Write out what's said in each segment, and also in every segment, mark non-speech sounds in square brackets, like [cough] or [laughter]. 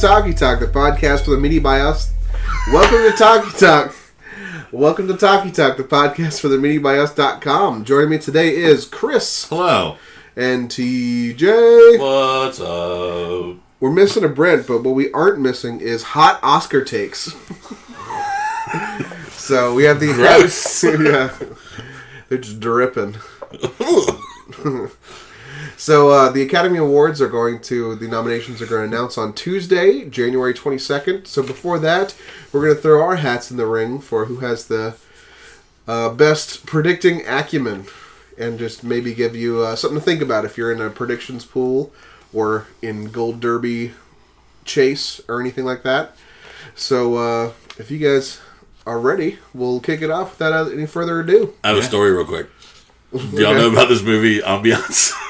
Talkie Talk, the podcast for the media by us. Welcome to Talkie Talk. Welcome to Talkie Talk, the podcast for the media by us.com. Joining me today is Chris Hello. and TJ. What's up? We're missing a Brent, but what we aren't missing is hot Oscar takes. so we have the Gross. [laughs] yeah, they're just dripping. [laughs] so uh, the Academy Awards are going to the nominations are going to announce on Tuesday, January twenty second. So before that, we're going to throw our hats in the ring for who has the uh, best predicting acumen, and just maybe give you uh, something to think about if you're in a predictions pool or in Gold Derby chase or anything like that. So uh, if you guys are ready, we'll kick it off without any further ado. I have a story real quick. [laughs] Do y'all know about this movie, Ambiance? [laughs]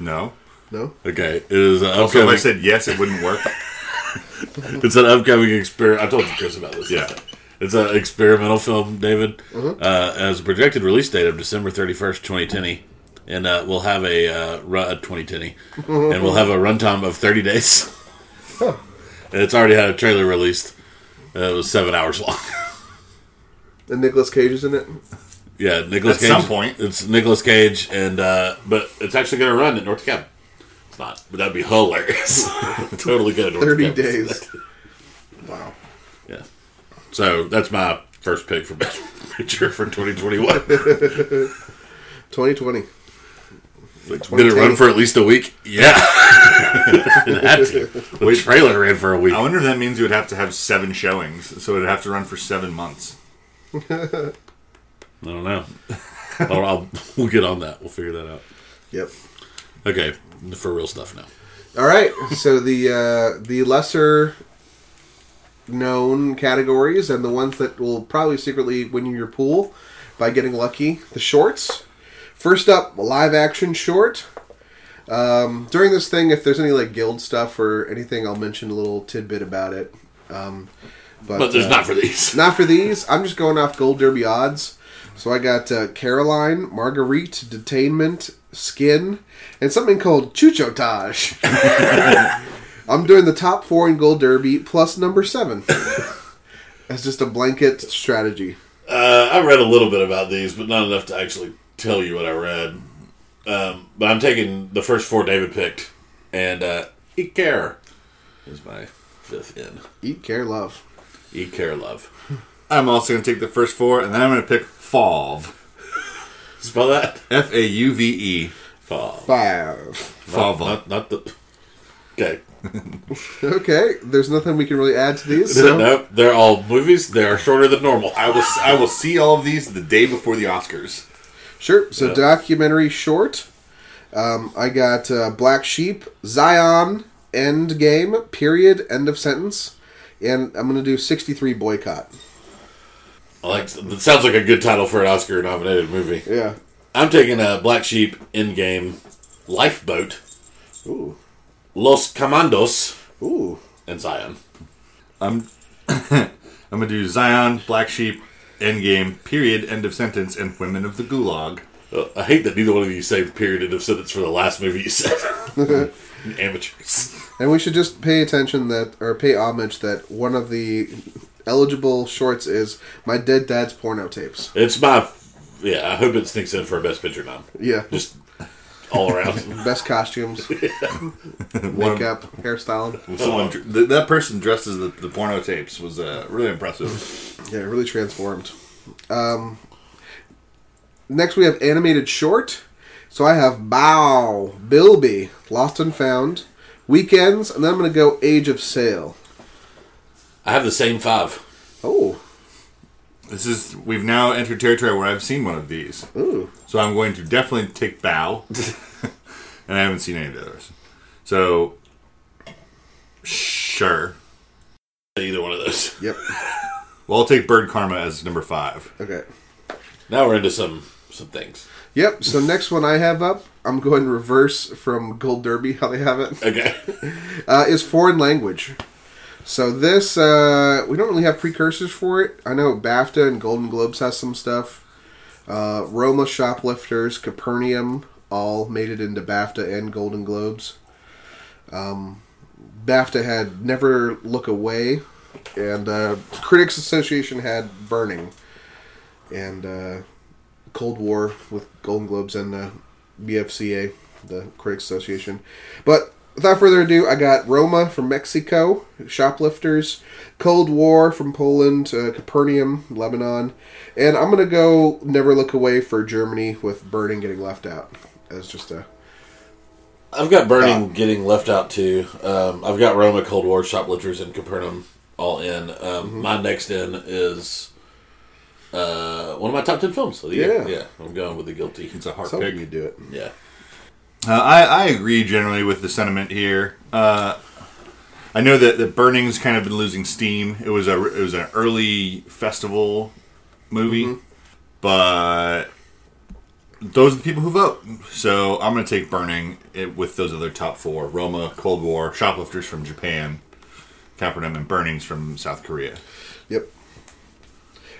No. No. okay, it is an Also, if I said yes, it wouldn't work. [laughs] it's an upcoming experiment. I told you, Chris, about this. Yeah. It's an experimental film, David. Uh, has a projected release date of December 31st, 2020. And uh, we'll have a uh, run, uh, 2020. [laughs] and we'll have a runtime of 30 days. and it's already had a trailer released. Uh, it was seven hours long. And Nicolas Cage is in it. [laughs] yeah, Nicholas At Cage. some point. It's Nicholas Cage, and uh, but it's actually going to run at North Cab. It's not, but that'd be hilarious. [laughs] totally good. at North Thirty Cab. days. [laughs] Wow. Yeah. So that's my first pick for [laughs] best picture for 2021. Twenty twenty. Did it run for at least a week? Yeah. it had to. The trailer ran for a week. I wonder if that means you would have to have seven showings, so it'd have to run for seven months. I don't know. I'll, I'll, we'll get on that. We'll figure that out. Yep. Okay, for real stuff now. All right. So the uh, the lesser known categories and the ones that will probably secretly win you your pool by getting lucky. The shorts. First up, live action short. Um, during this thing, if there's any like guild stuff or anything, I'll mention a little tidbit about it. Um, but, But there's uh, not for these. Not for these. I'm just going off Gold Derby odds. So I got uh, Caroline, Marguerite, Detainment, Skin, and something called Chuchotage. [laughs] I'm doing the top four in Gold Derby plus number seven. As just a blanket strategy. Uh, I read a little bit about these, but not enough to actually tell you what I read. Um, but I'm taking the first four David picked, and uh, Eat Care is my fifth in. Eat, care, love. Eat Care Love. I'm also going to take the first four, and then I'm going to pick Fauve. Spell that? F A U V E. Fall. Five. Fauve. Not, not the. Okay. Okay, there's nothing we can really add to these. So no, they're all movies. They are shorter than normal. I will. I will see all of these the day before the Oscars. Sure. So Yeah. documentary short. Um, I got uh, Black Sheep, Zion, End Game, period, end of sentence, and I'm gonna do 63 boycott. I like. That sounds like a good title for an Oscar-nominated movie. Yeah. I'm taking a Black Sheep End Game lifeboat, Ooh. Los Comandos, Ooh. and Zion. I'm. [coughs] I'm going to do Zion, Black Sheep, Endgame, period, end of sentence, and Women of the Gulag. Uh, I hate that neither one of you saved period end of sentence for the last movie you said. [laughs] Amateurs. And we should just pay attention that, or pay homage that one of the eligible shorts is my dead dad's porno tapes. It's my. Yeah, I hope it sneaks in for a best picture nom. Yeah. Just all around. [laughs] Best costumes, [laughs] makeup, hairstyle. Someone, dr- th- that person dressed as the, the porno tapes was uh, really impressive. Yeah, really transformed. Um, next, we have animated short. So I have Bao, Bilby, Lost and Found, Weekends, and then I'm going to go Age of Sail. I have the same five. Oh, This is we've now entered territory where I've seen one of these, ooh. so I'm going to definitely take Bao, [laughs] and I haven't seen any of the others. So, sure. Either one of those. Yep. [laughs] Well, I'll take Bird Karma as number five. Okay. Now we're into some some things. Yep. So next one I have up, I'm going reverse from Gold Derby, how they have it, Okay. [laughs] uh, is foreign language. So this, uh, we don't really have precursors for it. I know BAFTA and Golden Globes has some stuff. Uh, Roma Shoplifters, Capernaum, all made it into BAFTA and Golden Globes. Um, BAFTA had Never Look Away, and uh, Critics Association had Burning, and uh, Cold War with Golden Globes and uh, BFCA, the Critics Association. But without further ado, I got Roma from Mexico, Shoplifters, Cold War from Poland, uh, Capernaum, Lebanon, and I'm gonna go Never Look Away for Germany with Burning getting left out as just a I've got Burning getting left out too. Um, I've got Roma, Cold War, Shoplifters, and Capernaum all in. Um, Mm-hmm. My next in is uh, one of my top ten films of the year. Yeah. Yeah, I'm going with The Guilty. It's a hard something pick. you do it. Yeah. Uh, I, I agree generally with the sentiment here. Uh, I know that the Burning's kind of been losing steam. It was a it was an early festival movie, but those are the people who vote. So I'm going to take Burning it, with those other top four: Roma, Cold War, Shoplifters from Japan, Capernaum, and Burnings from South Korea. Yep.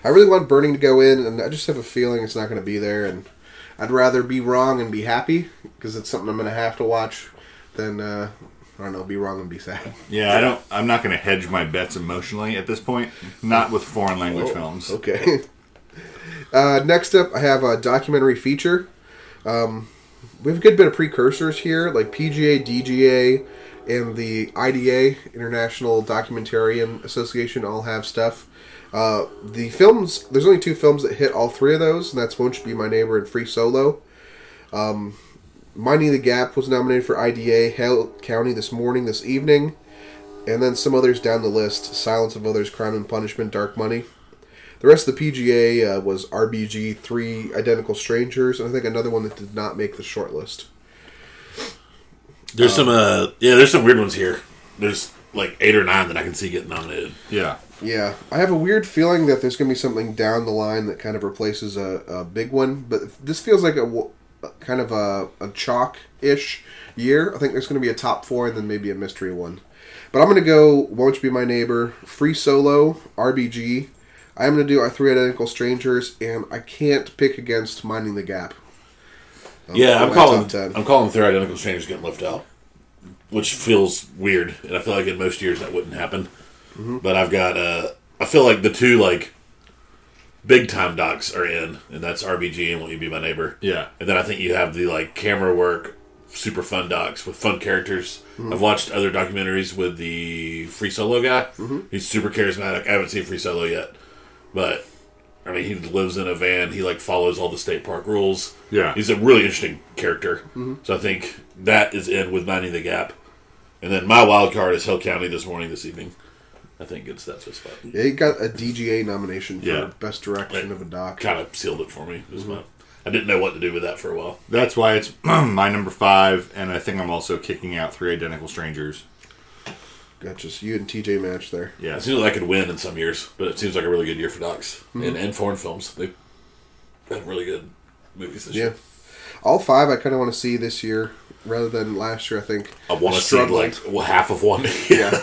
I really want Burning to go in, and I just have a feeling it's not going to be there. And I'd rather be wrong and be happy because it's something I'm going to have to watch than uh, I don't know, be wrong and be sad. Yeah, I don't. I'm not going to hedge my bets emotionally at this point. Not with foreign language films. Okay. [laughs] uh, next up, I have a documentary feature. Um, we have a good bit of precursors here, like PGA, DGA, and the IDA, International Documentarian Association, all have stuff. Uh, the films, there's only two films that hit all three of those, and that's Won't You Be My Neighbor and Free Solo. Um, Minding the Gap was nominated for IDA, Hale County this morning, this evening, and then some others down the list Silence of Others, Crime and Punishment, Dark Money. The rest of the PGA uh, was RBG, Three Identical Strangers, and I think another one that did not make the short list. There's some uh yeah, there's some weird ones here. There's like eight or nine that I can see getting nominated. Yeah. Yeah, I have a weird feeling that there's going to be something down the line that kind of replaces a, a big one, but this feels like a kind of a, a chalk ish year. I think there's going to be a top four and then maybe a mystery one. But I'm going to go Won't You Be My Neighbor, Free Solo, RBG. I'm going to do Our Three Identical Strangers, and I can't pick against Minding the Gap. Um, Yeah, I'm calling. top 10. I'm calling Three Identical Strangers getting left out, which feels weird, and I feel like in most years that wouldn't happen. Mm-hmm. But I've got. Uh, I feel like the two like big time docs are in, and that's RBG and Will You Be My Neighbor. Yeah. And then I think you have the like camera work, super fun docs with fun characters. Mm-hmm. I've watched other documentaries with the Free Solo guy. Mm-hmm. He's super charismatic. I haven't seen Free Solo yet, but I mean, he lives in a van. He like follows all the state park rules. Yeah. he's a really interesting character. Mm-hmm. So I think that is in with Minding the Gap. And then my wild card is Hale County this morning, this evening. I think it's that's a spot. Yeah, he got a DGA nomination for Yeah. Best Direction of a Doc. Kind of sealed it for me. It was my, I didn't know what to do with that for a while. That's why it's [clears throat] my number five, and I think I'm also kicking out three identical strangers. Got just you and TJ match there. Yeah. It seems like I could win in some years, but it seems like a really good year for docs Mm-hmm. and, and foreign films. They've had really good movies this Yeah. year. All five I kind of want to see this year rather than last year, I think. I want to see like well, half of one. [laughs] Yeah.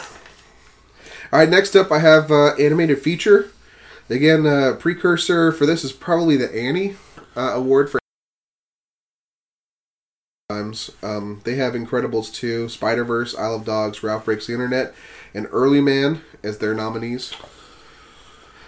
All right, next up I have uh, animated feature. Again, uh, precursor for this is probably the Annie uh, Award for times. Um, they have Incredibles 2, Spider Verse, Isle of Dogs, Ralph Breaks the Internet, and Early Man as their nominees.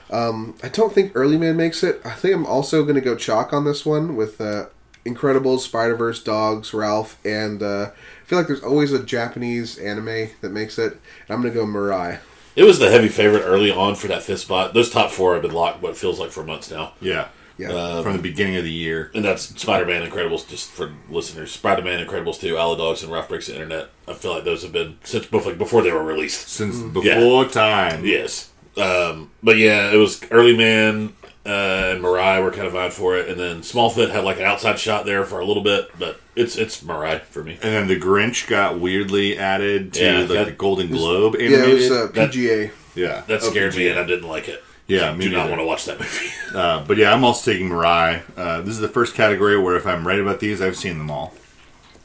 Um, I don't think Early Man makes it. I think I'm also going to go chalk on this one with uh, Incredibles, Spider Verse, Dogs, Ralph, and uh, I feel like there's always a Japanese anime that makes it. And I'm going to go Mirai. It was the heavy favorite early on for that fifth spot. Those top four have been locked, what feels like for months now. Yeah. Yeah. From the beginning of the year. And that's Spider Man Incredibles, just for listeners. Spider Man Incredibles 2, Isle of Dogs, and Ralph Breaks the Internet. I feel like those have been since before, like, before they were released. Since Mm. before time. Yes. Um, but yeah, it was Early Man uh, and Mirai were kind of vying for it. And then Smallfoot had like an outside shot there for a little bit, but it's it's Mirai for me. And then the Grinch got weirdly added to Yeah, like that- the Golden Globe Yeah, animated. it was uh, That- PGA. yeah. That scared me and I didn't like it. Yeah, I me do not neither. want to watch that movie. [laughs] Uh, but yeah, I'm also taking Mirai. Uh, this is the first category where if I'm right about these, I've seen them all.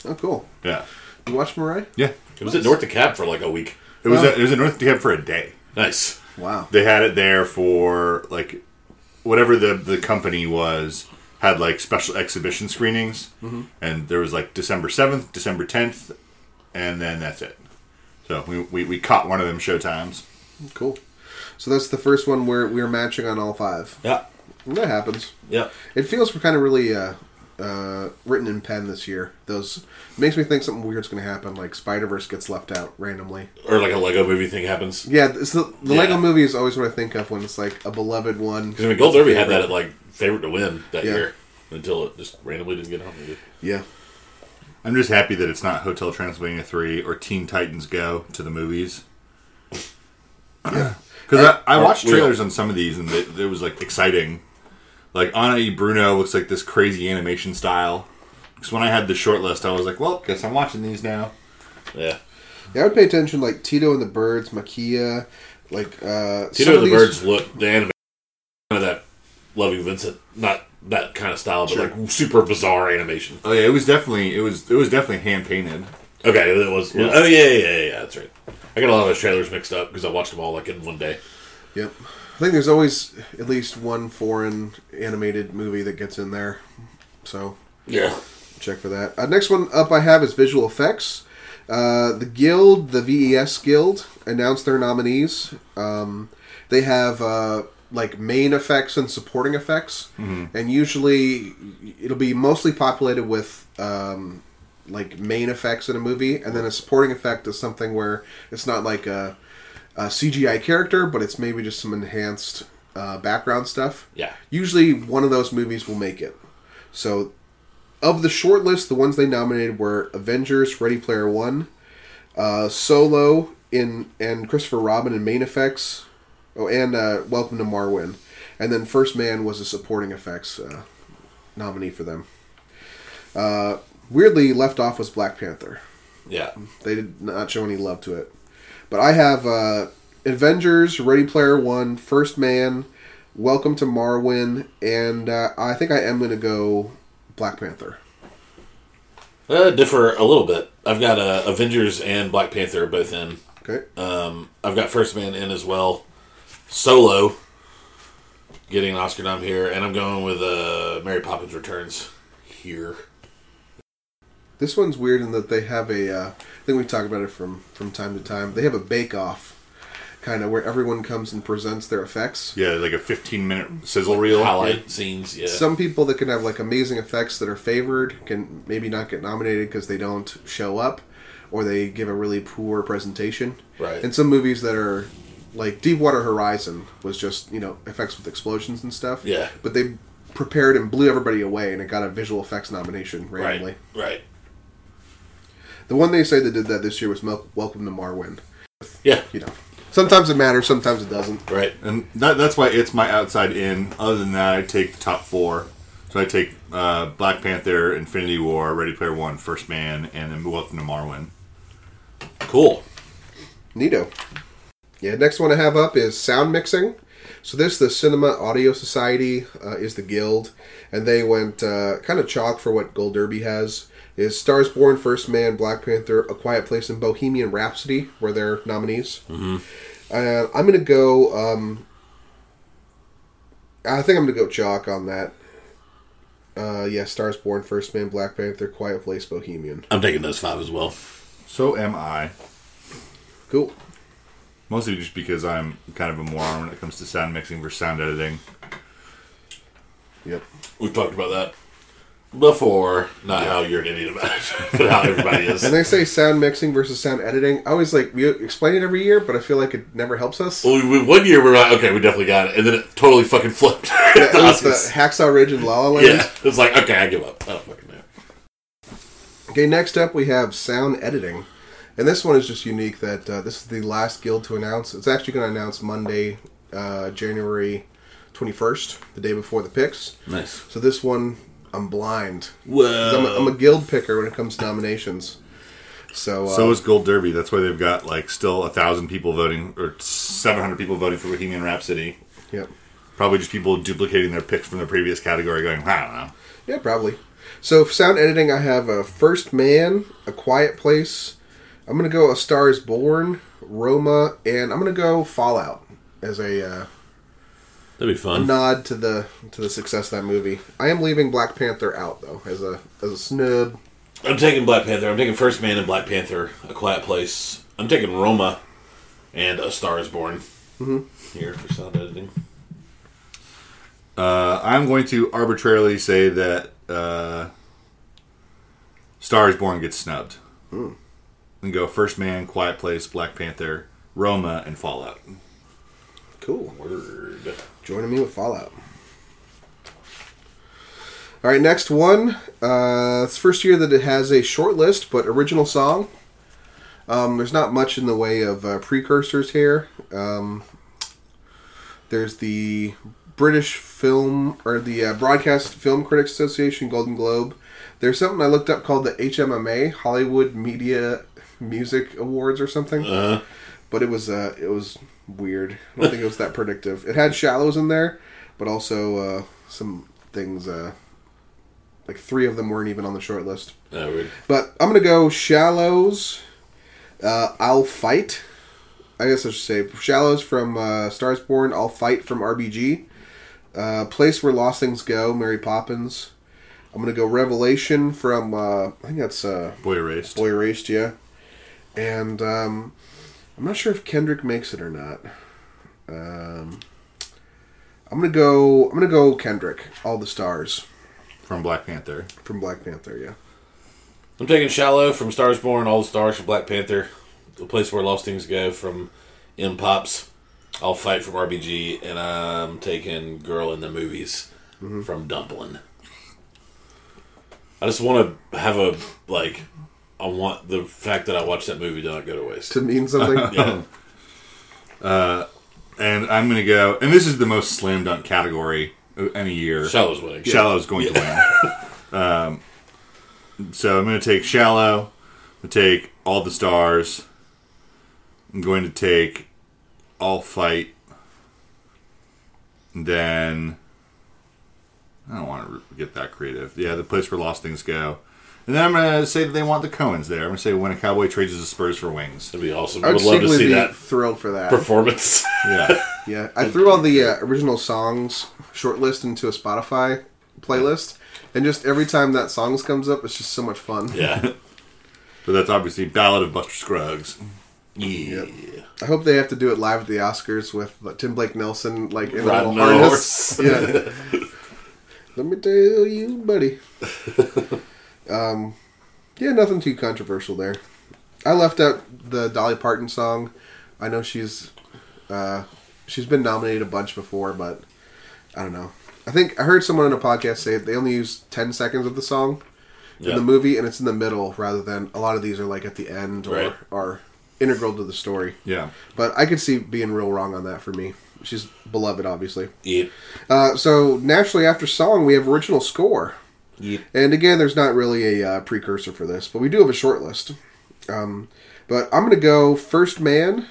Oh, cool. Yeah. You watch Mirai? Yeah. it was at North of Cap for like a week. It was Oh. a, it was in North Cab for a day. Nice. Wow. They had it there for like whatever the the company was had like special exhibition screenings, Mm-hmm. and there was like December seventh, December tenth, and then that's it. So we, we, we caught one of them showtimes. Cool. So that's the first one where we're matching on all five. Yeah. That happens. Yeah. It feels we're kind of really uh, uh, written in pen this year. Those makes me think something weird's going to happen, like Spider Verse gets left out randomly. Or like a Lego movie thing happens. Yeah, it's the, the Yeah. Lego movie is always what I think of when it's like a beloved one. Because I mean, Gold Derby had that at like favorite to win that Yeah. year until it just randomly didn't get nominated. Yeah, I'm just happy that it's not Hotel Transylvania 3 or Teen Titans Go to the movies. yeah. [clears throat] Because I, I Or- watched trailers on some of these and it, it was like exciting. Like Anna E. Bruno looks like this crazy animation style. Because when I had the short list, I was like, well, guess I'm watching these now. Yeah. Yeah, I would pay attention like Tito and the Birds, Maquia, like uh, Tito and the these- Birds look the animation kind of that Loving Vincent, not that kind of style, but Sure. like super bizarre animation. Oh yeah, it was definitely it was it was definitely hand painted. Okay, it was. Yeah. Oh yeah, yeah, yeah, yeah. That's right. I got a lot of those trailers mixed up because I watched them all like in one day. Yep. I think there's always at least one foreign animated movie that gets in there. So Yeah. check for that. Uh, next one up I have is visual effects. Uh, the Guild, the VES Guild, announced their nominees. Um, they have uh, like main effects and supporting effects, and usually it'll be mostly populated with um, like main effects in a movie, and then a supporting effect is something where it's not like a, a CGI character, but it's maybe just some enhanced uh, background stuff. Yeah. Usually, one of those movies will make it. So of the short list, the ones they nominated were Avengers, Ready Player One, uh, Solo in and Christopher Robin in main effects, oh, and uh, Welcome to Marwen, and then First Man was a supporting effects uh, nominee for them. Uh, weirdly, left off was Black Panther. Yeah. They did not show any love to it, but I have uh, Avengers, Ready Player One, First Man, Welcome to Marwen, and uh, I think I am going to go Black Panther. Uh, differ a little bit. I've got uh, Avengers and Black Panther both in. Okay. Um, I've got First Man in as well. Solo getting an Oscar nom here, and I'm going with uh, Mary Poppins Returns here. This one's weird in that they have a. Uh, I think we talk about it from from time to time. They have a bake off, kind of where everyone comes and presents their effects. Yeah, like a 15 minute sizzle reel. Highlight scenes, yeah. Some people that can have like amazing effects that are favored can maybe not get nominated because they don't show up, or they give a really poor presentation. Right. And some movies that are like Deepwater Horizon was just you know effects with explosions and stuff. Yeah. But they prepared and blew everybody away, and it got a visual effects nomination randomly. right, right. The one they say that did that this year was Welcome to Marwen. Yeah, You know, sometimes it matters, sometimes it doesn't. right. And that, that's why it's my outside in. Other than that, I take the top four. So I take uh, Black Panther, Infinity War, Ready Player One, First Man, and then Welcome to Marwin. Cool. Neato. Yeah, next one I have up is sound mixing. So this, the Cinema Audio Society, uh, is the guild, and they went uh, kind of chalk for what Gold Derby has. Is Stars Born, First Man, Black Panther, A Quiet Place, and Bohemian Rhapsody were their nominees. Mm-hmm. Uh, I'm gonna go. Um, I think I'm gonna go chalk on that. Uh, yeah, Stars Born, First Man, Black Panther, Quiet Place, Bohemian. I'm taking those five as well. So am I. Cool. Mostly just because I'm kind of a moron when it comes to sound mixing versus sound editing. Yep. We've talked about that before. Not how you're an idiot about it, [laughs] but how everybody is. And they say sound mixing versus sound editing. I always like we explain it every year, but I feel like it never helps us. Well, we, one year we are like, okay, we definitely got it, and then it totally fucking flipped. [laughs] it was the Hacksaw Ridge and La La Land. yeah, it's like okay, I give up. I don't fucking know. Okay, next up we have sound editing, and this one is just unique. That uh, this is the last guild to announce. It's actually going to announce Monday, uh, January twenty first, the day before the picks. Nice. So this one, I'm blind. Well, I'm a, I'm a guild picker when it comes to nominations. So, uh, So is Gold Derby. That's why they've got like still a thousand people voting or 700 people voting for Bohemian Rhapsody. yep. Probably just people duplicating their picks from the previous category, going, I don't know. Yeah, probably. So for sound editing, I have a First Man, A Quiet Place. I'm gonna go A Star Is Born, Roma, and I'm gonna go Fallout as a uh, that'd be fun. nod to the to the success of that movie. I am leaving Black Panther out though as a as a snub. I'm taking Black Panther. I'm taking First Man and Black Panther, A Quiet Place, I'm taking Roma and A Star Is Born here for sound editing. Uh, I'm going to arbitrarily say that uh, Star is Born gets snubbed. And go First Man, Quiet Place, Black Panther, Roma, and Fallout. Cool. Word. Joining me with Fallout. All right, next one. Uh, it's the first year that it has a short list, but original song. Um, there's not much in the way of uh, precursors here. Um, there's the British Film or the uh, Broadcast Film Critics Association Golden Globe. There's something I looked up called the HMMA Hollywood Media Music Awards or something Uh, but it was uh, it was weird. I don't think it was that predictive. It had shallows in there, but also uh, some things. Uh, like three of them weren't even on the short list. oh, weird. But I'm gonna go shallows. Uh, I'll fight. I guess I should say shallows from uh, Stars Born. I'll fight from RBG. Uh, Place where lost things go. Mary Poppins. I'm gonna go Revelation from. Uh, I think that's uh, Boy Erased. Boy Erased, yeah. And um, I'm not sure if Kendrick makes it or not. Um, I'm gonna go. I'm gonna go Kendrick. All the stars From Black Panther. from Black Panther. Yeah. I'm taking Shallow from Stars Born, All the Stars from Black Panther, The Place Where Lost Things Go from M Pops, I'll Fight from RBG, and I'm taking Girl in the Movies from Dumplin'. I just want to have a, like, I want the fact that I watched that movie to not go to waste. To mean something. [laughs] Yeah. And I'm going to go, and this is the most slam dunk category of any year. Shallow's winning. Shallow's going to win. um, so I'm going to take Shallow. I'm going to take All the Stars. I'm going to take I'll Fight. And then I don't want to get that creative. Yeah, the place where lost things go. And then I'm going to say that they want the Coens there. I'm going to say when a cowboy trades his Spurs for wings. That'd be awesome. I I would would love to see be that thrilled for that. performance. [laughs] Yeah. yeah, I threw all the uh, original songs shortlist into a Spotify playlist, and just every time that songs comes up, it's just so much fun. yeah. [laughs] but that's obviously Ballad of Buster Scruggs. Yeah. I hope they have to do it live at the Oscars with like, Tim Blake Nelson, like in a Riding little harness. horse. Yeah. [laughs] Let me tell you, buddy. Um, yeah, nothing too controversial there. I left out the Dolly Parton song. I know she's uh, she's been nominated a bunch before, but I don't know. I think I heard someone on a podcast say they only use ten seconds of the song Yeah. in the movie, and it's in the middle rather than a lot of these are like at the end or Right. are integral to the story. Yeah. But I could see being real wrong on that for me. She's beloved, obviously. Yeah. Uh, so naturally, after song, we have original score, Yeah. and again, there's not really a uh, precursor for this, but we do have a short list. Um, but I'm gonna go First Man,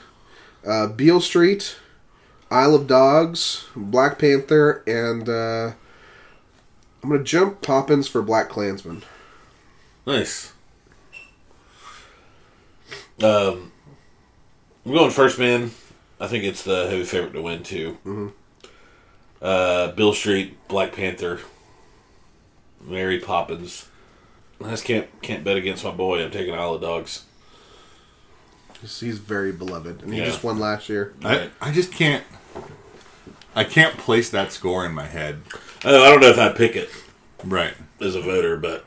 uh, Beale Street, Isle of Dogs, Black Panther, and uh, I'm gonna jump Poppins for Black Klansman. Nice. Um, I'm going first man. I think it's the heavy favorite to win too. Mm-hmm. Uh, Beale Street, Black Panther, Mary Poppins. I just can't can't bet against my boy. I'm taking Isle of Dogs. He's, he's very beloved, and he Yeah. just won last year. I, I just can't. I can't place that score in my head. Oh, I don't know if I'd pick it Right. as a voter, but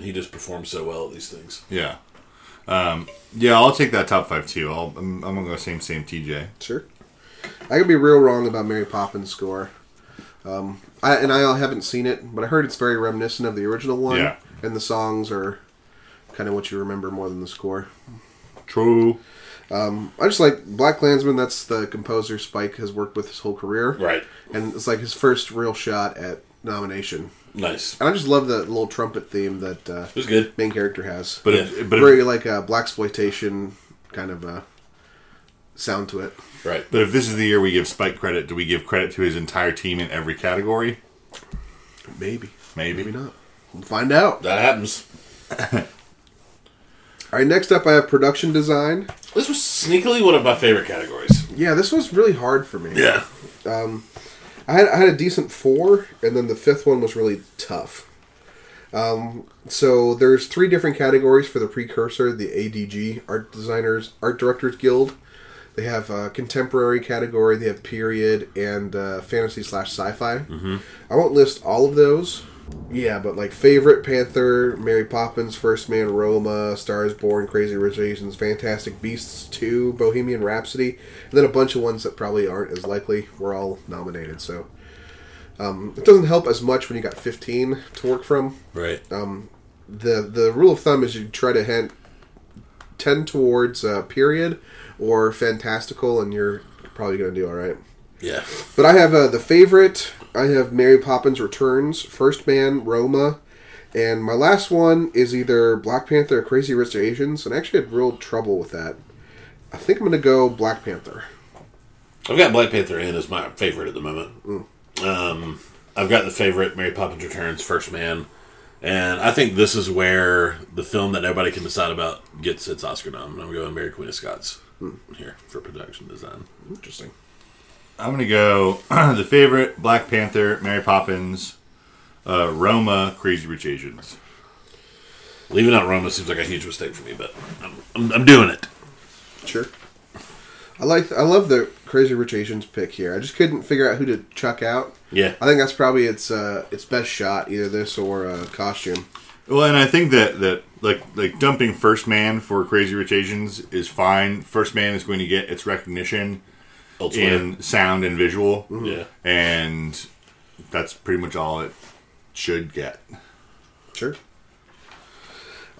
he just performs so well at these things. Yeah. Um, yeah, I'll take that top five too. I'll, I'm, I'm gonna go same same TJ. Sure. I could be real wrong about Mary Poppins' score. Um, I, and I haven't seen it, but I heard it's very reminiscent of the original one. Yeah. And the songs are kind of what you remember more than the score. True. I just like Black Klansman. That's the composer Spike has worked with his whole career. Right. And it's like his first real shot at nomination. Nice. And I just love the little trumpet theme that uh, It was good. main character has. But Yeah. if, but very if, like a blaxploitation kind of uh, sound to it. Right. but if this is the year we give Spike credit, do we give credit to his entire team in every category? Maybe. Maybe. Maybe not. We'll find out. That happens. [laughs] All right, next up I have production design. This was sneakily one of my favorite categories. Yeah, this was really hard for me. Yeah. Um, I had I had a decent four, and then the fifth one was really tough. Um, so there's three different categories for the precursor, the ADG, Art Designers, Art Directors Guild. They have a contemporary category, they have period, and uh, fantasy slash sci-fi. Mm-hmm. I won't list all of those. Yeah, but like favorite Panther, Mary Poppins, First Man, Roma, Stars Born, Crazy Rich Asians, Fantastic Beasts 2, Bohemian Rhapsody, and then a bunch of ones that probably aren't as likely were all nominated. So um, it doesn't help as much when you got 15 to work from Right. the the rule of thumb is you try to hand, tend towards uh, period or fantastical, and you're probably going to do all right. yeah. But I have uh, the favorite. I have Mary Poppins Returns, First Man, Roma, and my last one is either Black Panther or Crazy Rich Asians, and I actually had real trouble with that. I think I'm going to go Black Panther. I've got Black Panther in as my favorite at the moment. Um, I've got the favorite Mary Poppins Returns, First Man, and I think this is where the film that nobody can decide about gets its Oscar nom. I'm going Mary Queen of Scots here for production design. Interesting. I'm gonna go [clears throat] the favorite Black Panther, Mary Poppins, uh, Roma, Crazy Rich Asians. Leaving out Roma seems like a huge mistake for me, but I'm, I'm, I'm doing it. Sure. I like. I love the Crazy Rich Asians pick here. I just couldn't figure out who to chuck out. Yeah. I think that's probably its uh, its best shot, either this or uh, costume. Well, and I think that that like like dumping First Man for Crazy Rich Asians is fine. First Man is going to get its recognition Elsewhere. in sound and visual, Yeah. and that's pretty much all it should get. Sure.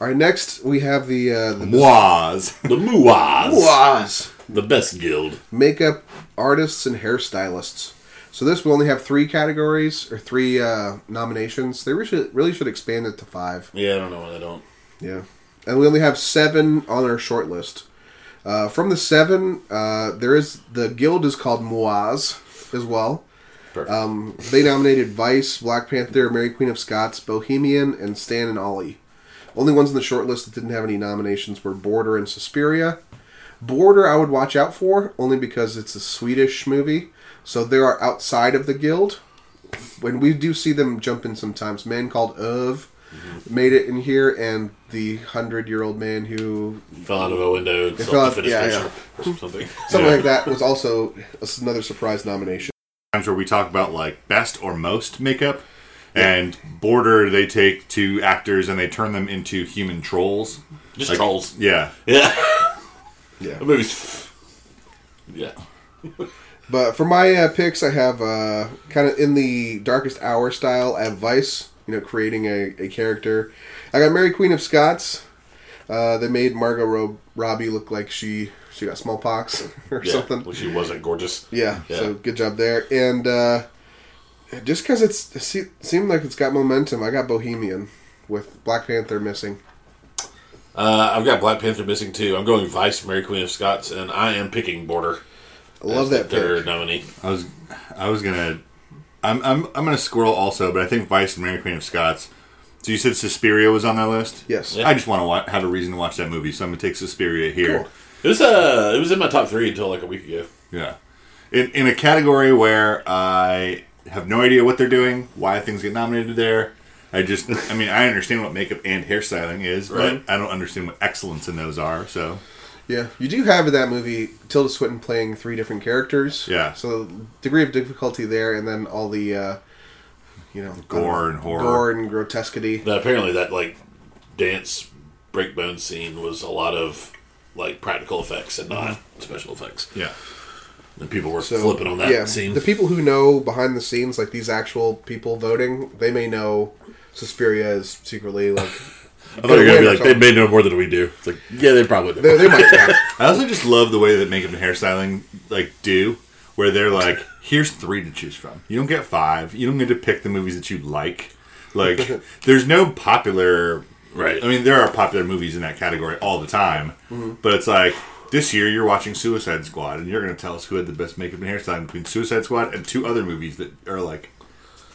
All right. Next, we have the uh, the Was The MUAHS. Was. The best guild. makeup artists and hairstylists. So this will only have three categories or three uh, nominations. They really should, really should expand it to five. Yeah, I don't know why they don't. Yeah, and we only have seven on our short list. Uh, from the seven, uh, there is the guild is called MUAHS as well. Perfect. Um, they nominated Vice, Black Panther, Mary Queen of Scots, Bohemian, and Stan and Ollie. Only ones on the short list that didn't have any nominations were Border and Suspiria. Border, I would watch out for only because it's a Swedish movie, so they are outside of the guild. When we do see them jump in sometimes, Man Called Ove made it in here, and the hundred-year-old man who fell out of a window and fell out- yeah, yeah, or something. [laughs] something Yeah. like that was also another surprise nomination. times where we talk about like best or most makeup, and Border they take two actors and they turn them into human trolls. Just Like- trolls. Yeah, Yeah. Yeah. [laughs] The movie's. Yeah. [laughs] But for my uh, picks, I have uh, kind of in the Darkest Hour style. I have Vice, you know, creating a, a character. I got Mary Queen of Scots. Uh, they made Margot Ro- Robbie look like she she got smallpox [laughs] or yeah. something. Well, she wasn't gorgeous. Yeah, Yeah. so good job there. And uh, just because it's it se- seemed like it's got momentum, I got Bohemian with Black Panther missing. Uh, I've got Black Panther missing too. I'm going Vice, Mary Queen of Scots, and I am picking Border. I love as that the third pick. nominee. I was I was gonna I'm I'm I'm gonna squirrel also, but I think Vice and Mary Queen of Scots. So you said Suspiria was on that list. Yes. Yeah. I just want to wa- have a reason to watch that movie, so I'm gonna take Suspiria here. Cool. It was uh, it was in my top three until like a week ago. Yeah, in in a category where I have no idea what they're doing, why things get nominated there. I just, I mean, I understand what makeup and hairstyling is, Right. but I don't understand what excellence in those are. So Yeah, you do have in that movie Tilda Swinton playing three different characters. Yeah. So degree of difficulty there, and then all the, uh, you know, Gore and horror. gore and grotesquity. Now, apparently, that like dance breakbone scene was a lot of like practical effects and not special effects. yeah, And people were So flipping on that yeah, scene. the people who know behind the scenes, like these actual people voting, they may know Suspiria is secretly like. I thought you were gonna be like they may know more than we do. It's like yeah, they probably do. They, they might. Have. [laughs] I also just love the way that makeup and hairstyling like do, where they're like, here's three to choose from. You don't get five. You don't get to pick the movies that you like. Like, [laughs] there's no popular. Right. I mean, there are popular movies in that category all the time, mm-hmm. but it's like this year you're watching Suicide Squad, and you're going to tell us who had the best makeup and hairstyling between Suicide Squad and two other movies that are like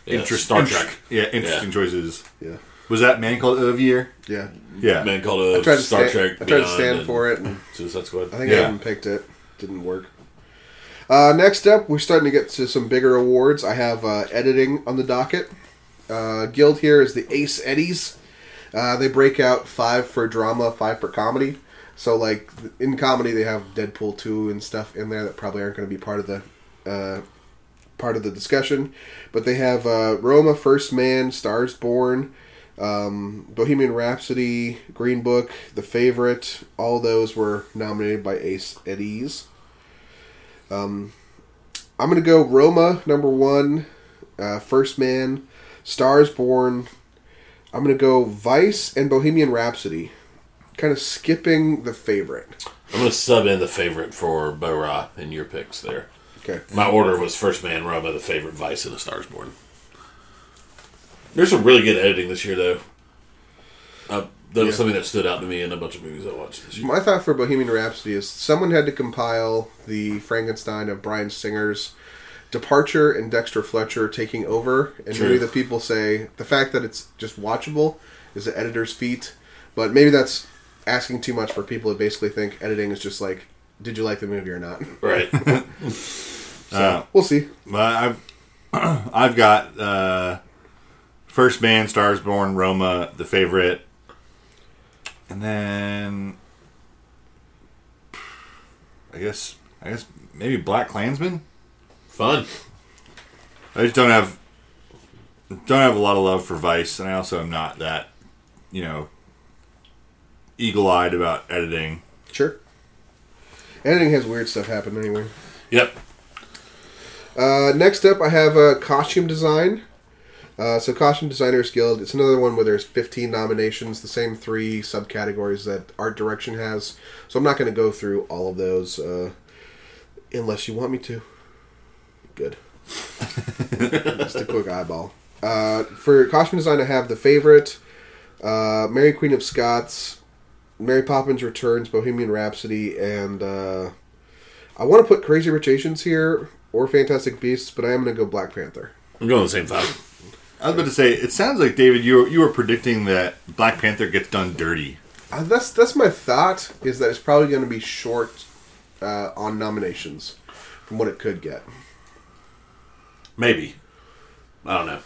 Yeah, interest- Star interest- Trek. Yeah, interesting Yeah. choices. Yeah, Was that Man Called Ove Year? yeah. Yeah, Man called a I tried to Star stand, Trek. I tried to Beyond stand and for it, and Suicide Squad. I think Yeah. I even picked it. Didn't work. Uh, next up, we're starting to get to some bigger awards. I have uh, editing on the docket. uh, guild here is the Ace Eddies. Uh, they break out five for drama, five for comedy. So, like in comedy, they have Deadpool two and stuff in there that probably aren't going to be part of the uh, part of the discussion. But they have uh, Roma, First Man, Stars Born, um, Bohemian Rhapsody, Green Book, The Favorite. All those were nominated by Ace Eddies. Um, I'm gonna go Roma number one, uh, First Man, Stars Born. I'm gonna go Vice and Bohemian Rhapsody. Kind of skipping the favorite. I'm going to sub in the favorite for Bo Ra in your picks there. Okay. My order was First Man, Roma, the favorite, Vice, and the Stars Born. There's some really good editing this year, though. Uh, that was Yeah. something that stood out to me in a bunch of movies I watched this year. My thought for Bohemian Rhapsody is someone had to compile the Frankenstein of Bryan Singer's departure and Dexter Fletcher taking over, and True. maybe the people say the fact that it's just watchable is the editor's feat, but maybe that's asking too much for people to basically think editing is just like, did you like the movie or not? Right. [laughs] Uh, We'll see. I've [clears throat] I've got uh, First Man, Stars Born, Roma, the favorite, and then I guess I guess maybe Black Klansman. Fun. I just don't have don't have a lot of love for Vice, and I also am not that you know eagle eyed about editing. Sure. Editing has weird stuff happen anyway. Yep. Uh, next up, I have uh, costume design. Uh, so, Costume Designers Guild. It's another one where there's 15 nominations, the same three subcategories that Art Direction has. So, I'm not going to go through all of those uh, unless you want me to. Good. [laughs] Just a quick eyeball. Uh, for costume design, I have the favorite, uh, Mary Queen of Scots, Mary Poppins Returns, Bohemian Rhapsody, and uh, I want to put Crazy Rich Asians here or Fantastic Beasts, but I am going to go Black Panther. I'm going the same five. I was about to say, it sounds like David, you were, you were predicting that Black Panther gets done dirty. Uh, that's that's my thought is that it's probably going to be short uh, on nominations from what it could get. Maybe. I don't know.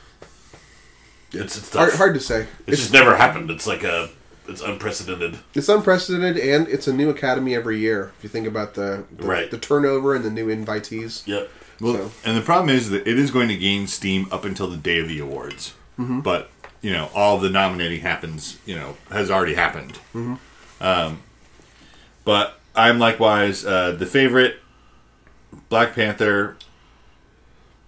It's, it's Hard, hard to say. It's, It's, just never happened. It's like a. It's unprecedented. it's unprecedented and it's a new academy every year. If you think about the the, Right. the turnover and the new invitees. Yep. Well, So- and the problem is that it is going to gain steam up until the day of the awards. But you know, all the nominating happens. You know, has already happened. Um, but I'm likewise uh, the favorite. Black Panther.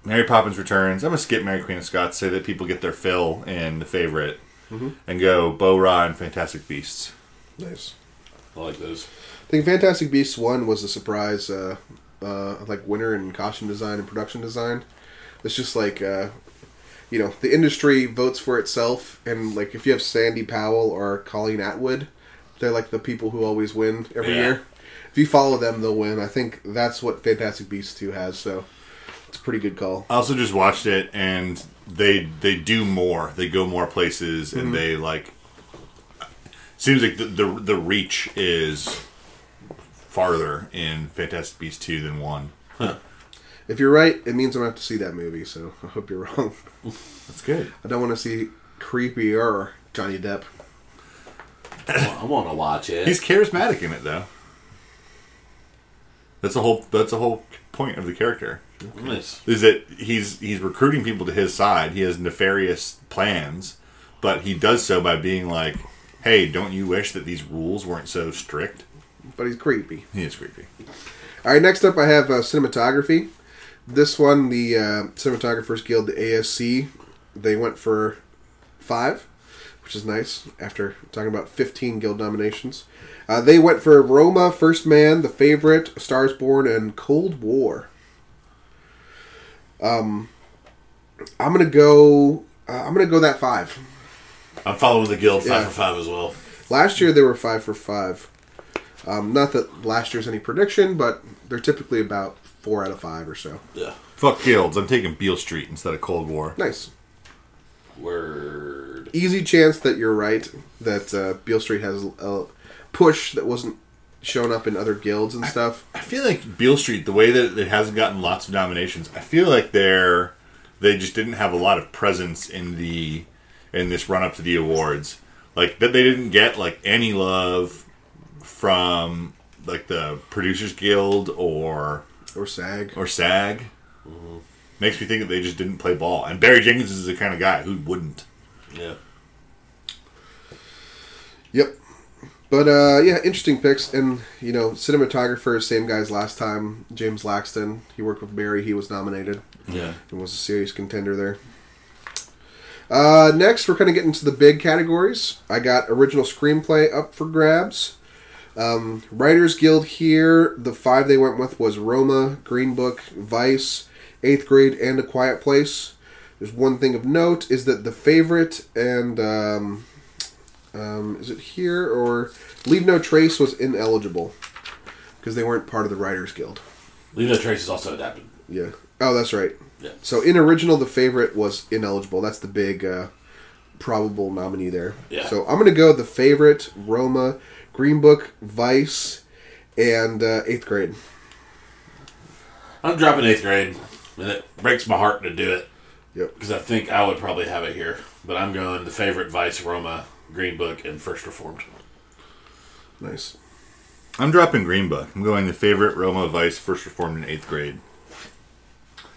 Mary Poppins Returns. I'm gonna skip Mary Queen of Scots. Say that people get their fill in the favorite, and go Bo Ra and Fantastic Beasts. Nice. I like those. I think Fantastic Beasts one was a surprise, uh, uh, like winner in costume design and production design. It's just like, uh, you know, the industry votes for itself, and like if you have Sandy Powell or Colleen Atwood, they're like the people who always win every Yeah. year. If you follow them, they'll win. I think that's what Fantastic Beasts two has. So it's a pretty good call. I also just watched it, and they they do more. They go more places, and they like. Seems like the, the the reach is farther in Fantastic Beasts two than one. If you're right, it means I'm gonna have to see that movie. So I hope you're wrong. That's good. I don't want to see creepier Johnny Depp. I want to watch it. He's charismatic in it, though. That's the whole. That's the whole point of the character. nice. Is that he's he's recruiting people to his side. He has nefarious plans, but he does so by being like, "Hey, don't you wish that these rules weren't so strict?" But he's creepy. He is creepy. All right, next up I have uh, cinematography. This one, the uh, Cinematographers Guild, the ASC, they went for five, which is nice after talking about 15 guild nominations. Uh, they went for Roma, First Man, The Favorite, Stars Born, and Cold War. Um, I'm gonna go. Uh, I'm gonna go that five. I'm following the guild five Yeah. for five as well. Last year they were five for five. Um, not that last year's any prediction, but they're typically about four out of five or so. Yeah. Fuck guilds. I'm taking Beale Street instead of Cold War. Nice. Word. easy chance that you're right that uh, Beale Street has a push that wasn't shown up in other guilds and stuff. I feel like Beale Street, the way that it hasn't gotten lots of nominations, I feel like they're they just didn't have a lot of presence in the in this run up to the awards. Like that, they didn't get like any love from like the Producers Guild or Or SAG. or SAG. Makes me think that they just didn't play ball. And Barry Jenkins is the kind of guy who wouldn't. Yeah. Yep. But uh, yeah, interesting picks, and you know, cinematographer, same guys last time. James Laxton, he worked with Barry. He was nominated Yeah. and was a serious contender there. Uh, next, we're kind of getting to the big categories. I got original screenplay up for grabs. Um, Writers Guild here, the five they went with was Roma, Green Book, Vice, Eighth Grade, and A Quiet Place. There's one thing of note is that the favorite and um, um, is it here or Leave No Trace was ineligible because they weren't part of the Writers Guild. Leave No Trace is also adapted. Yeah. Oh, that's right. Yeah. So in original, the favorite was ineligible. That's the big uh, probable nominee there. Yeah. So I'm gonna go the favorite, Roma, Green Book, Vice, and uh, Eighth Grade. I'm dropping eighth grade, and it breaks my heart to do it Yep. because I think I would probably have it here. But I'm going the favorite Vice, Roma, Green Book, and First Reformed. Nice. I'm dropping Green Book. I'm going the favorite Roma Vice first reformed in eighth grade.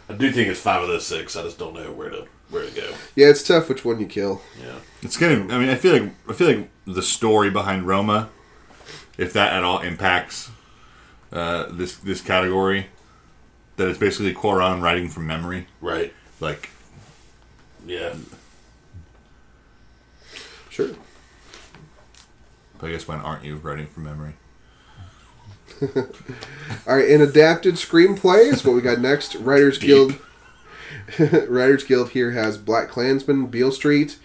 I do think it's five of those six. I just don't know where to where to go. Yeah, it's tough which one you kill. Yeah. It's gonna. I mean, I feel like I feel like the story behind Roma, if that at all impacts uh, this this category, that it's basically Cuarón writing from memory. Right. Like, Yeah. Sure. But I guess when aren't you writing from memory? [laughs] All right, in adapted screenplays, what we got next? [laughs] Writers Guild. [laughs] Writers Guild here has Black Klansman, Beale Street,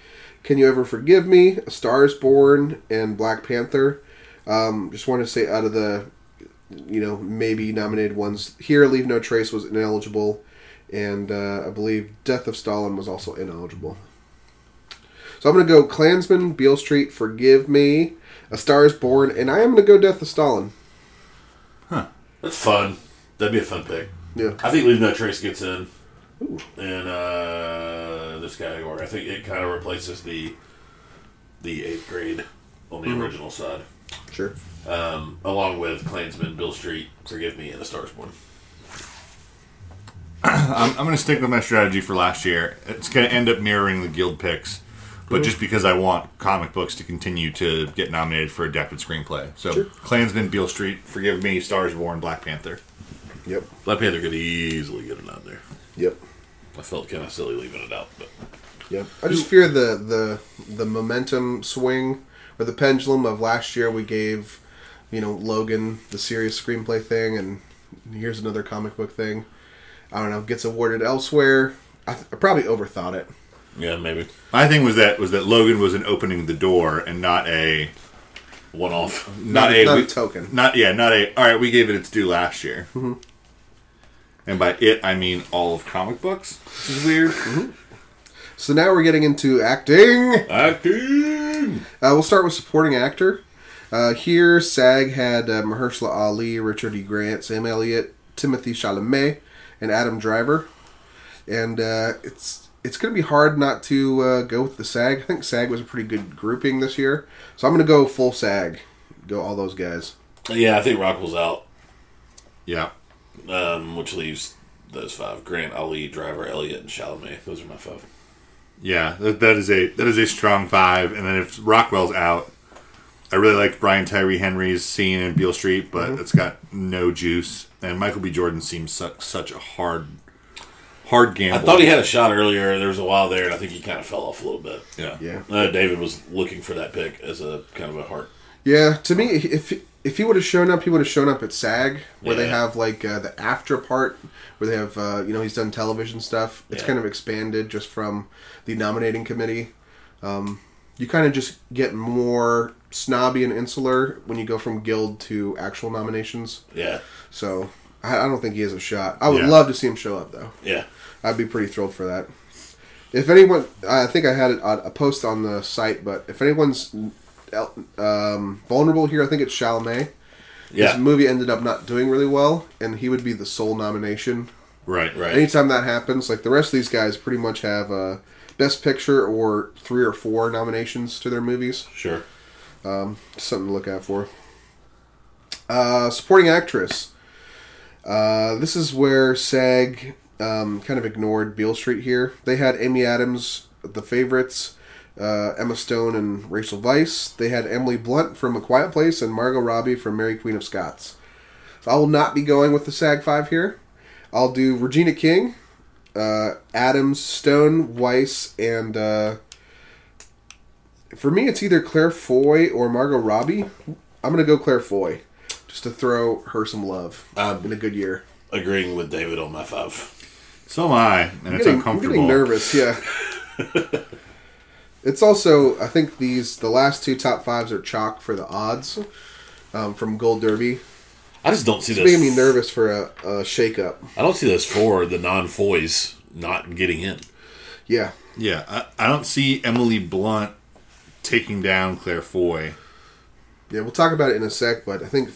Can You Ever Forgive Me, A Star Is Born, and Black Panther. Um, just want to say out of the, you know, maybe nominated ones here, Leave No Trace was ineligible, and uh, I believe Death of Stalin was also ineligible. So I'm going to go Klansman, Beale Street, Forgive Me, A Star Is Born, and I am going to go Death of Stalin. Huh. That's fun. That'd be a fun pick. Yeah. I think Leave No Trace gets in in uh, this category. I think it kind of replaces the the eighth grade on the original side, Sure. um, along with Klansman, Beale Street, Forgive Me, and A Star's Born. [clears throat] I'm, I'm going to stick with my strategy for last year. It's going to end up mirroring the guild picks, but just because I want comic books to continue to get nominated for adapted screenplay. So, Sure. Klansman, Beale Street, Forgive Me, Stars Born, Black Panther. Yep. Black Panther could easily get it out there. Yep. I felt kind of silly leaving it out, but Yep. I just fear the the the momentum swing or the pendulum of last year. We gave, you know, Logan the serious screenplay thing, and here's another comic book thing. I don't know. Gets awarded elsewhere. I, th- I probably overthought it. yeah, maybe My thing was that was that Logan was an opening the door and not a one off. not, Not- a not a token. Not yeah, not a. All right, we gave it its due last year. Mm-hmm. And by it, I mean all of comic books. Which is weird. Mm-hmm. So now we're getting into acting. Acting. Uh, we'll start with supporting actor. Uh, here, SAG had uh, Mahershala Ali, Richard E. Grant, Sam Elliott, Timothée Chalamet, and Adam Driver. And uh, it's it's going to be hard not to uh, go with the SAG. I think SAG was a pretty good grouping this year, so I'm going to go full SAG. Go all those guys. Yeah, I think Rockwell's out, Yeah. um, which leaves those five: Grant, Ali, Driver, Elliott, and Chalamet. Those are my five. Yeah, that, that is a that is a strong five. And then if Rockwell's out, I really like Brian Tyree Henry's scene in Beale Street, but it's got no juice. And Michael B. Jordan seems such such a hard hard gamble. I thought he had a shot earlier. There was a while there, and I think he kind of fell off a little bit. yeah. Yeah, Uh, David was looking for that pick as a kind of a heart. yeah. To me, if if he would have shown up, he would have shown up at SAG, where they have like uh, the after part, where they have uh, you know he's done television stuff. It's Yeah. kind of expanded just from the nominating committee. Um, you kind of just get more snobby and insular when you go from guild to actual nominations. Yeah, So I, I don't think he has a shot. I would Yeah. love to see him show up though. yeah. I'd be pretty thrilled for that. If anyone, I think I had it on a post on the site, but if anyone's um, vulnerable here, I think it's Chalamet. Yeah. This movie ended up not doing really well, and he would be the sole nomination Right. Right. Anytime that happens, like the rest of these guys pretty much have uh, Best Picture or three or four nominations to their movies. Sure. Something to look out for. Uh, supporting actress. Uh, this is where SAG um, kind of ignored Beale Street here. They had Amy Adams, The Favorites, uh, Emma Stone, and Rachel Weisz. They had Emily Blunt from A Quiet Place and Margot Robbie from Mary Queen of Scots. So I will not be going with the SAG 5 here. I'll do Regina King, uh, Adams, Stone, Weisz, and uh, for me, it's either Claire Foy or Margot Robbie. I'm gonna go Claire Foy, just to throw her some love Um, in a good year. Agreeing with David on my five. So am I, and I'm it's getting, I'm uncomfortable. getting nervous. Yeah. [laughs] it's also I think these the last two top fives are chalk for the odds um, from Gold Derby. I just don't see It's this. making me nervous for a, a shakeup. I don't see those four, the non foys, not getting in. Yeah. Yeah, I, I don't see Emily Blunt taking down Claire Foy. Yeah, we'll talk about it in a sec, but I think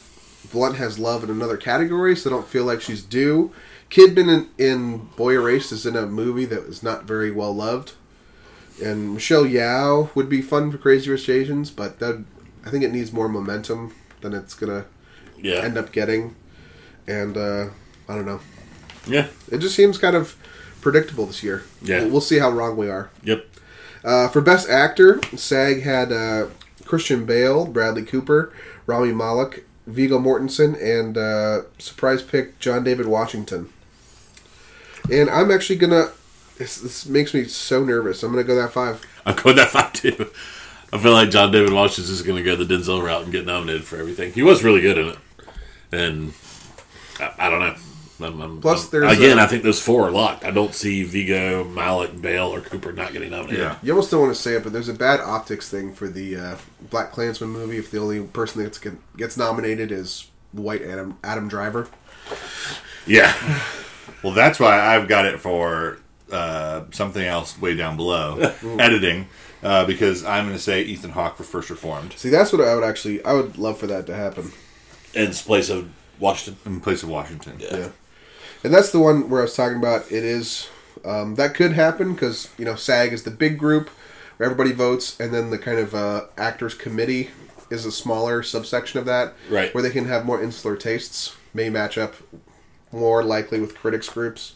Blunt has love in another category, so I don't feel like she's due. Kidman in, in Boy Erased is in a movie that was not very well loved. And Michelle Yeoh would be fun for Crazy Rich Asians, but that I think it needs more momentum than it's gonna Yeah. end up getting. And uh, I don't know. yeah. It just seems kind of predictable this year. Yeah. We'll, we'll see how wrong we are. Yep. Uh, for Best Actor, SAG had uh, Christian Bale, Bradley Cooper, Rami Malek, Viggo Mortensen, and uh, surprise pick John David Washington. And I'm actually gonna. This, this makes me so nervous. I'm gonna go that five. [laughs] I'm going that five too. I feel like John David Washington is going to go the Denzel route and get nominated for everything. He was really good in it, and I, I don't know. I'm, I'm, Plus I'm- there's, again, uh, I think those four are locked. I don't see Viggo, Malek, Bale, or Cooper not getting nominated. Yeah, you almost don't want to say it, but there's a bad optics thing for the uh, Black Klansman movie. If the only person that gets, gets nominated is white Adam Adam Driver. yeah, Well, that's why I've got it for uh, something else way down below, [laughs] editing, uh, because I'm going to say Ethan Hawke for First Reformed See, that's what I would actually. I would love for that to happen. in place of Washington. in place of Washington. Yeah. And that's the one where I was talking about. It is um, that could happen because you know SAG is the big group where everybody votes, and then the kind of uh, actors committee is a smaller subsection of that, Right. Where they can have more insular tastes, may match up more likely with critics groups.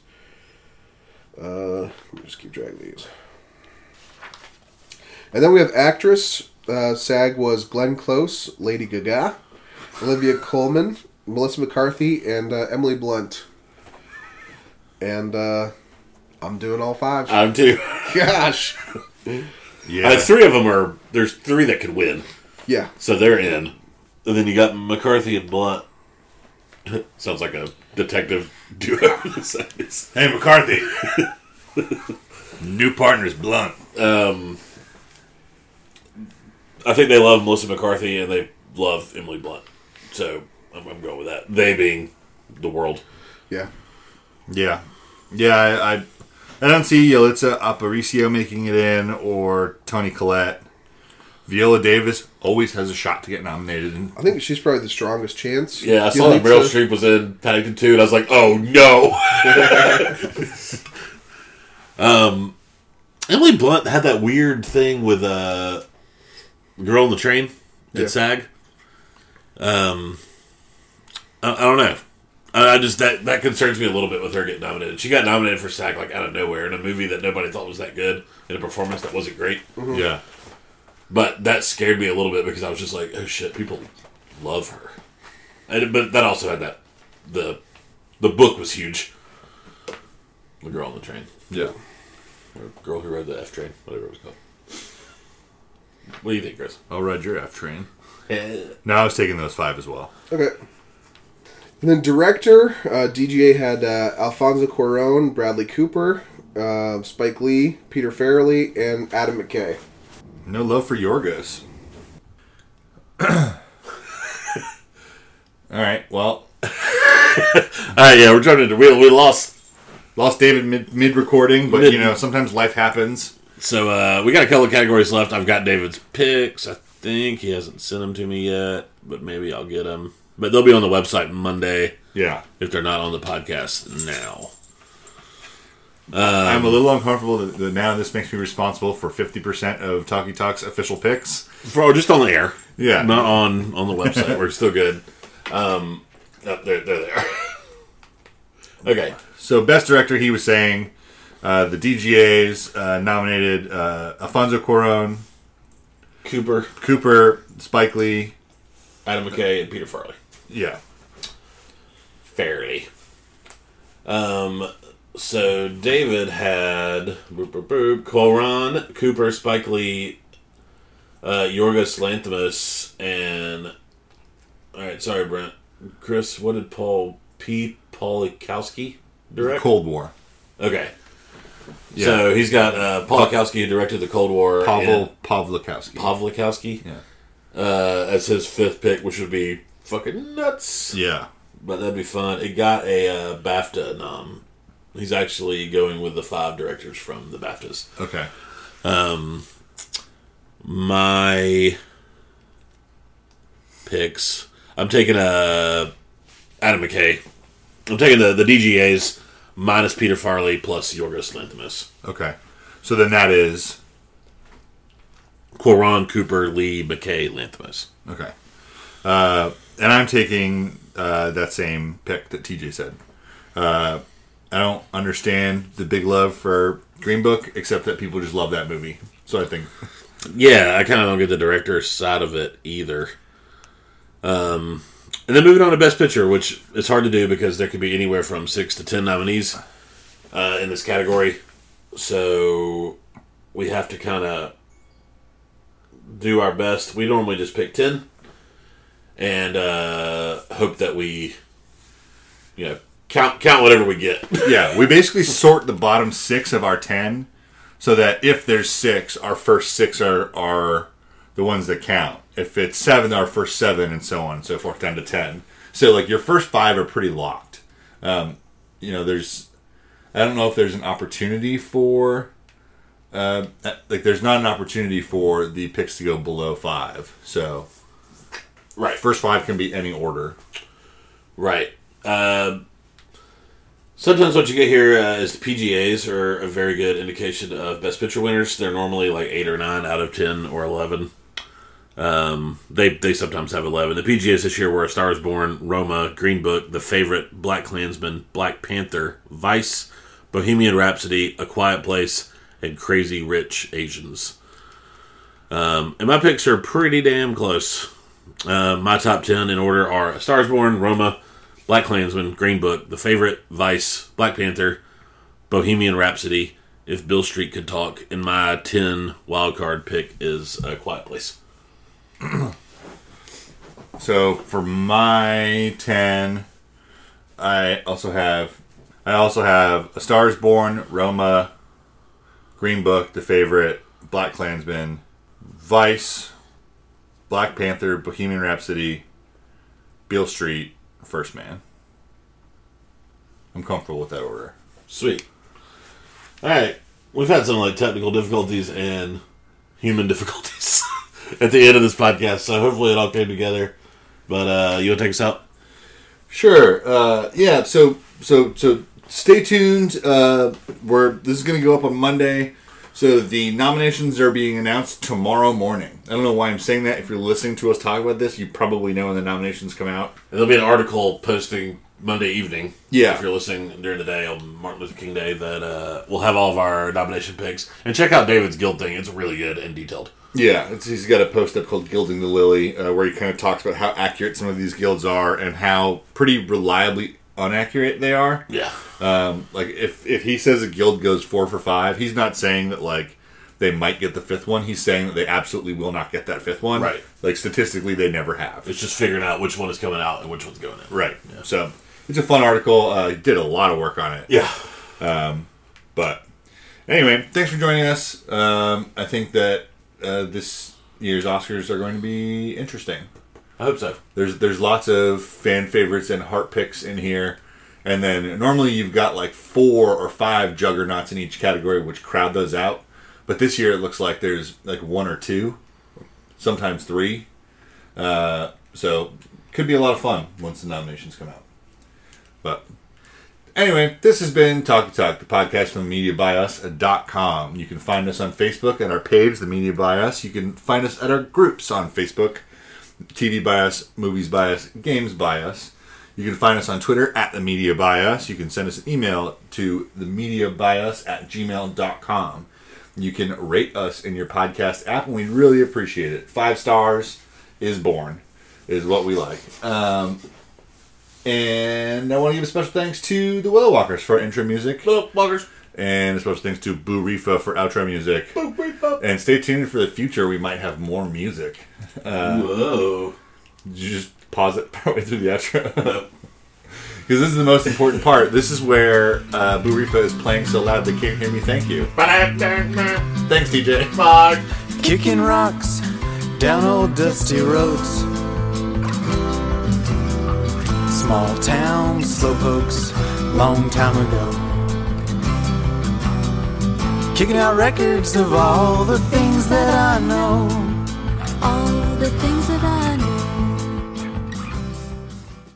Uh, let me just keep track of these. And then we have actress. Uh, SAG was Glenn Close, Lady Gaga, Olivia Colman, Melissa McCarthy, and uh, Emily Blunt. And uh, I'm doing all five. I'm too. [laughs] [laughs] Gosh. Yeah. Uh, three of them are. There's three that could win, Yeah. so they're in. And then you got McCarthy and Blunt. [laughs] Sounds like a detective duo. [laughs] hey, McCarthy. New partners, Blunt. um, I think they love Melissa McCarthy and they love Emily Blunt. So I'm, I'm going with that. They being the world. Yeah. Yeah, yeah. I, I, I don't see Yalitza Aparicio making it in or Toni Collette. Viola Davis always has a shot to get nominated. And I think she's probably the strongest chance. Yeah, I saw that Meryl Streep was in Paddington 2, and I was like, oh no. [laughs] um, Emily Blunt had that weird thing with uh, Girl on the Train at Yeah. SAG. Um, I, I don't know. I, I just that that concerns me a little bit with her getting nominated. She got nominated for SAG like out of nowhere in a movie that nobody thought was that good in a performance that wasn't great. yeah, But that scared me a little bit because I was just like, oh shit, people love her. And, but that also had that the the book was huge. The girl on the train, yeah. or girl who rode the F train, whatever it was called. What do you think, Chris? I'll ride your F train. [laughs] No, I was taking those five as well. Okay. And then director, uh, DGA had uh, Alfonso Cuarón, Bradley Cooper, uh, Spike Lee, Peter Farrelly, and Adam McKay. No love for Yorgos. [coughs] All right. Well, [laughs] All right, yeah, we're trying to we we lost. lost David mid, mid recording, but Mid- you know sometimes life happens. So uh, we got a couple of categories left. I've got David's picks. I think he hasn't sent them to me yet, but maybe I'll get them. But they'll be on the website Monday Yeah. if they're not on the podcast now. I'm a little uncomfortable that, that now this makes me responsible for 50% of Talkie Talk's official picks. Bro, just on the air. Yeah. Not on, on the website. [laughs] We're still good. Um, oh, they're, they're there. [laughs] okay. So, best director, he was saying uh, the DGAs uh, nominated uh, Alfonso Cuaron, Cooper, Cooper, Spike Lee. Adam McKay, and Peter Farley. Yeah. Fairly. Um, so David had boop, boop, boop, Cooper, Spike Lee, uh, Yorgos Lanthimos, and all right, sorry, Brent. Chris, what did Paul P. Paulikowski direct? Cold War. Okay, Yeah. so he's got uh, Paulikowski who directed the Cold War. Pavel Pavlikowski. Pavlikowski Yeah. uh, as his fifth pick, which would be fucking nuts. Yeah. But that'd be fun. It got a uh, BAFTA nom. He's actually going with the five directors from the BAFTAs. Okay. Um, My picks. I'm taking a Adam McKay. I'm taking the the DGAs minus Peter Farley plus Yorgos Lanthimos. Okay. So then that is. Cuarón, Cooper, Lee, McKay, Lanthimos. Okay. Uh, and I'm taking uh, that same pick that TJ said. Uh, I don't understand the big love for Green Book, except that people just love that movie. So I think, Yeah, I kind of don't get the director's side of it either. Um, and then moving on to Best Picture, which is hard to do because there could be anywhere from six to ten nominees uh, in this category. So we have to kind of do our best. We normally just pick ten and uh, hope that we, you know, count count whatever we get. [laughs] yeah, we basically sort the bottom six of our ten, so that if there's six, our first six are are the ones that count. If it's seven, our first seven, and so on and so forth, down to ten. So like your first five are pretty locked. Um, you know, there's I don't know if there's an opportunity for. Uh, like there's not an opportunity for the picks to go below five. So right. first five can be any order. Right. Um sometimes what you get here uh, is the PGAs are a very good indication of best picture winners. They're normally like eight or nine out of ten or eleven. Um, they they sometimes have eleven. The PGAs this year were A Star Is Born, Roma, Green Book, The Favorite, Black Klansman, Black Panther, Vice, Bohemian Rhapsody, A Quiet Place, and Crazy Rich Asians. Um, and my picks are pretty damn close. Uh, my top 10 in order are A Star is Born, Roma, Black Klansman, Green Book, The Favorite, Vice, Black Panther, Bohemian Rhapsody, If Beale Street Could Talk, and my 10 wildcard pick is A Quiet Place. [clears throat] So for my ten, I also have I also have A Star Is Born, Roma, Green Book, The Favorite, Black Klansman, Vice, Black Panther, Bohemian Rhapsody, Beale Street, First Man. I'm comfortable with that order. Sweet. All right. We've had some like technical difficulties and human [laughs] difficulties at the end of this podcast, so hopefully it all came together. But uh, you want to take us out? Sure. Uh, yeah. So so so stay tuned. Uh, we're this is going to go up on Monday. So the nominations are being announced tomorrow morning. I don't know why I'm saying that. If you're listening to us talk about this, you probably know when the nominations come out. And there'll be an article posting Monday evening. Yeah. If you're listening during the day on Martin Luther King Day, that uh, we'll have all of our nomination picks. And check out David's guild thing. It's really good and detailed. Yeah, it's, he's got a post up called "Gilding the Lily," uh, where he kind of talks about how accurate some of these guilds are and how pretty reliably inaccurate they are. Yeah. Um, like if if he says a guild goes four for five, he's not saying that like they might get the fifth one. He's saying that they absolutely will not get that fifth one. Right. Like statistically, they never have. It's just figuring out which one is coming out and which one's going in. Right. So it's a fun article. Uh, he did a lot of work on it. Yeah. But anyway, thanks for joining us. Um, I think that uh, this year's Oscars are going to be interesting. I hope so. There's there's lots of fan favorites and heart picks in here, and then normally you've got like four or five juggernauts in each category, which crowd those out. But this year it looks like there's like one or two, sometimes three. Uh, so could be a lot of fun once the nominations come out. But Anyway, this has been Talkie Talk, the podcast from MediaByUs.com. You can find us on Facebook at our page, The Media by Us. You can find us at our groups on Facebook, TV bias, Movies bias, Games bias. You can find us on Twitter at The Media Bias. You can send us an email to TheMediaByUs at gmail.com. You can rate us in your podcast app, and we'd really appreciate it. Five stars is born, is what we like. Um, and I want to give a special thanks to the Willow Walkers for intro music. Little Walkers. And a special thanks to Boo Rifa for outro music. Boo Reefa. And stay tuned for the future. We might have more music. Whoa. Did you just pause it [laughs] partway through the outro? [laughs] Because this is the most important part. This is where uh, Boo Rifa is playing so loud they can't hear me. Thank you. Thanks, DJ. Bye. Kicking rocks down old dusty roads. Small town slowpokes, long time ago. Kicking out records of all the things that I know.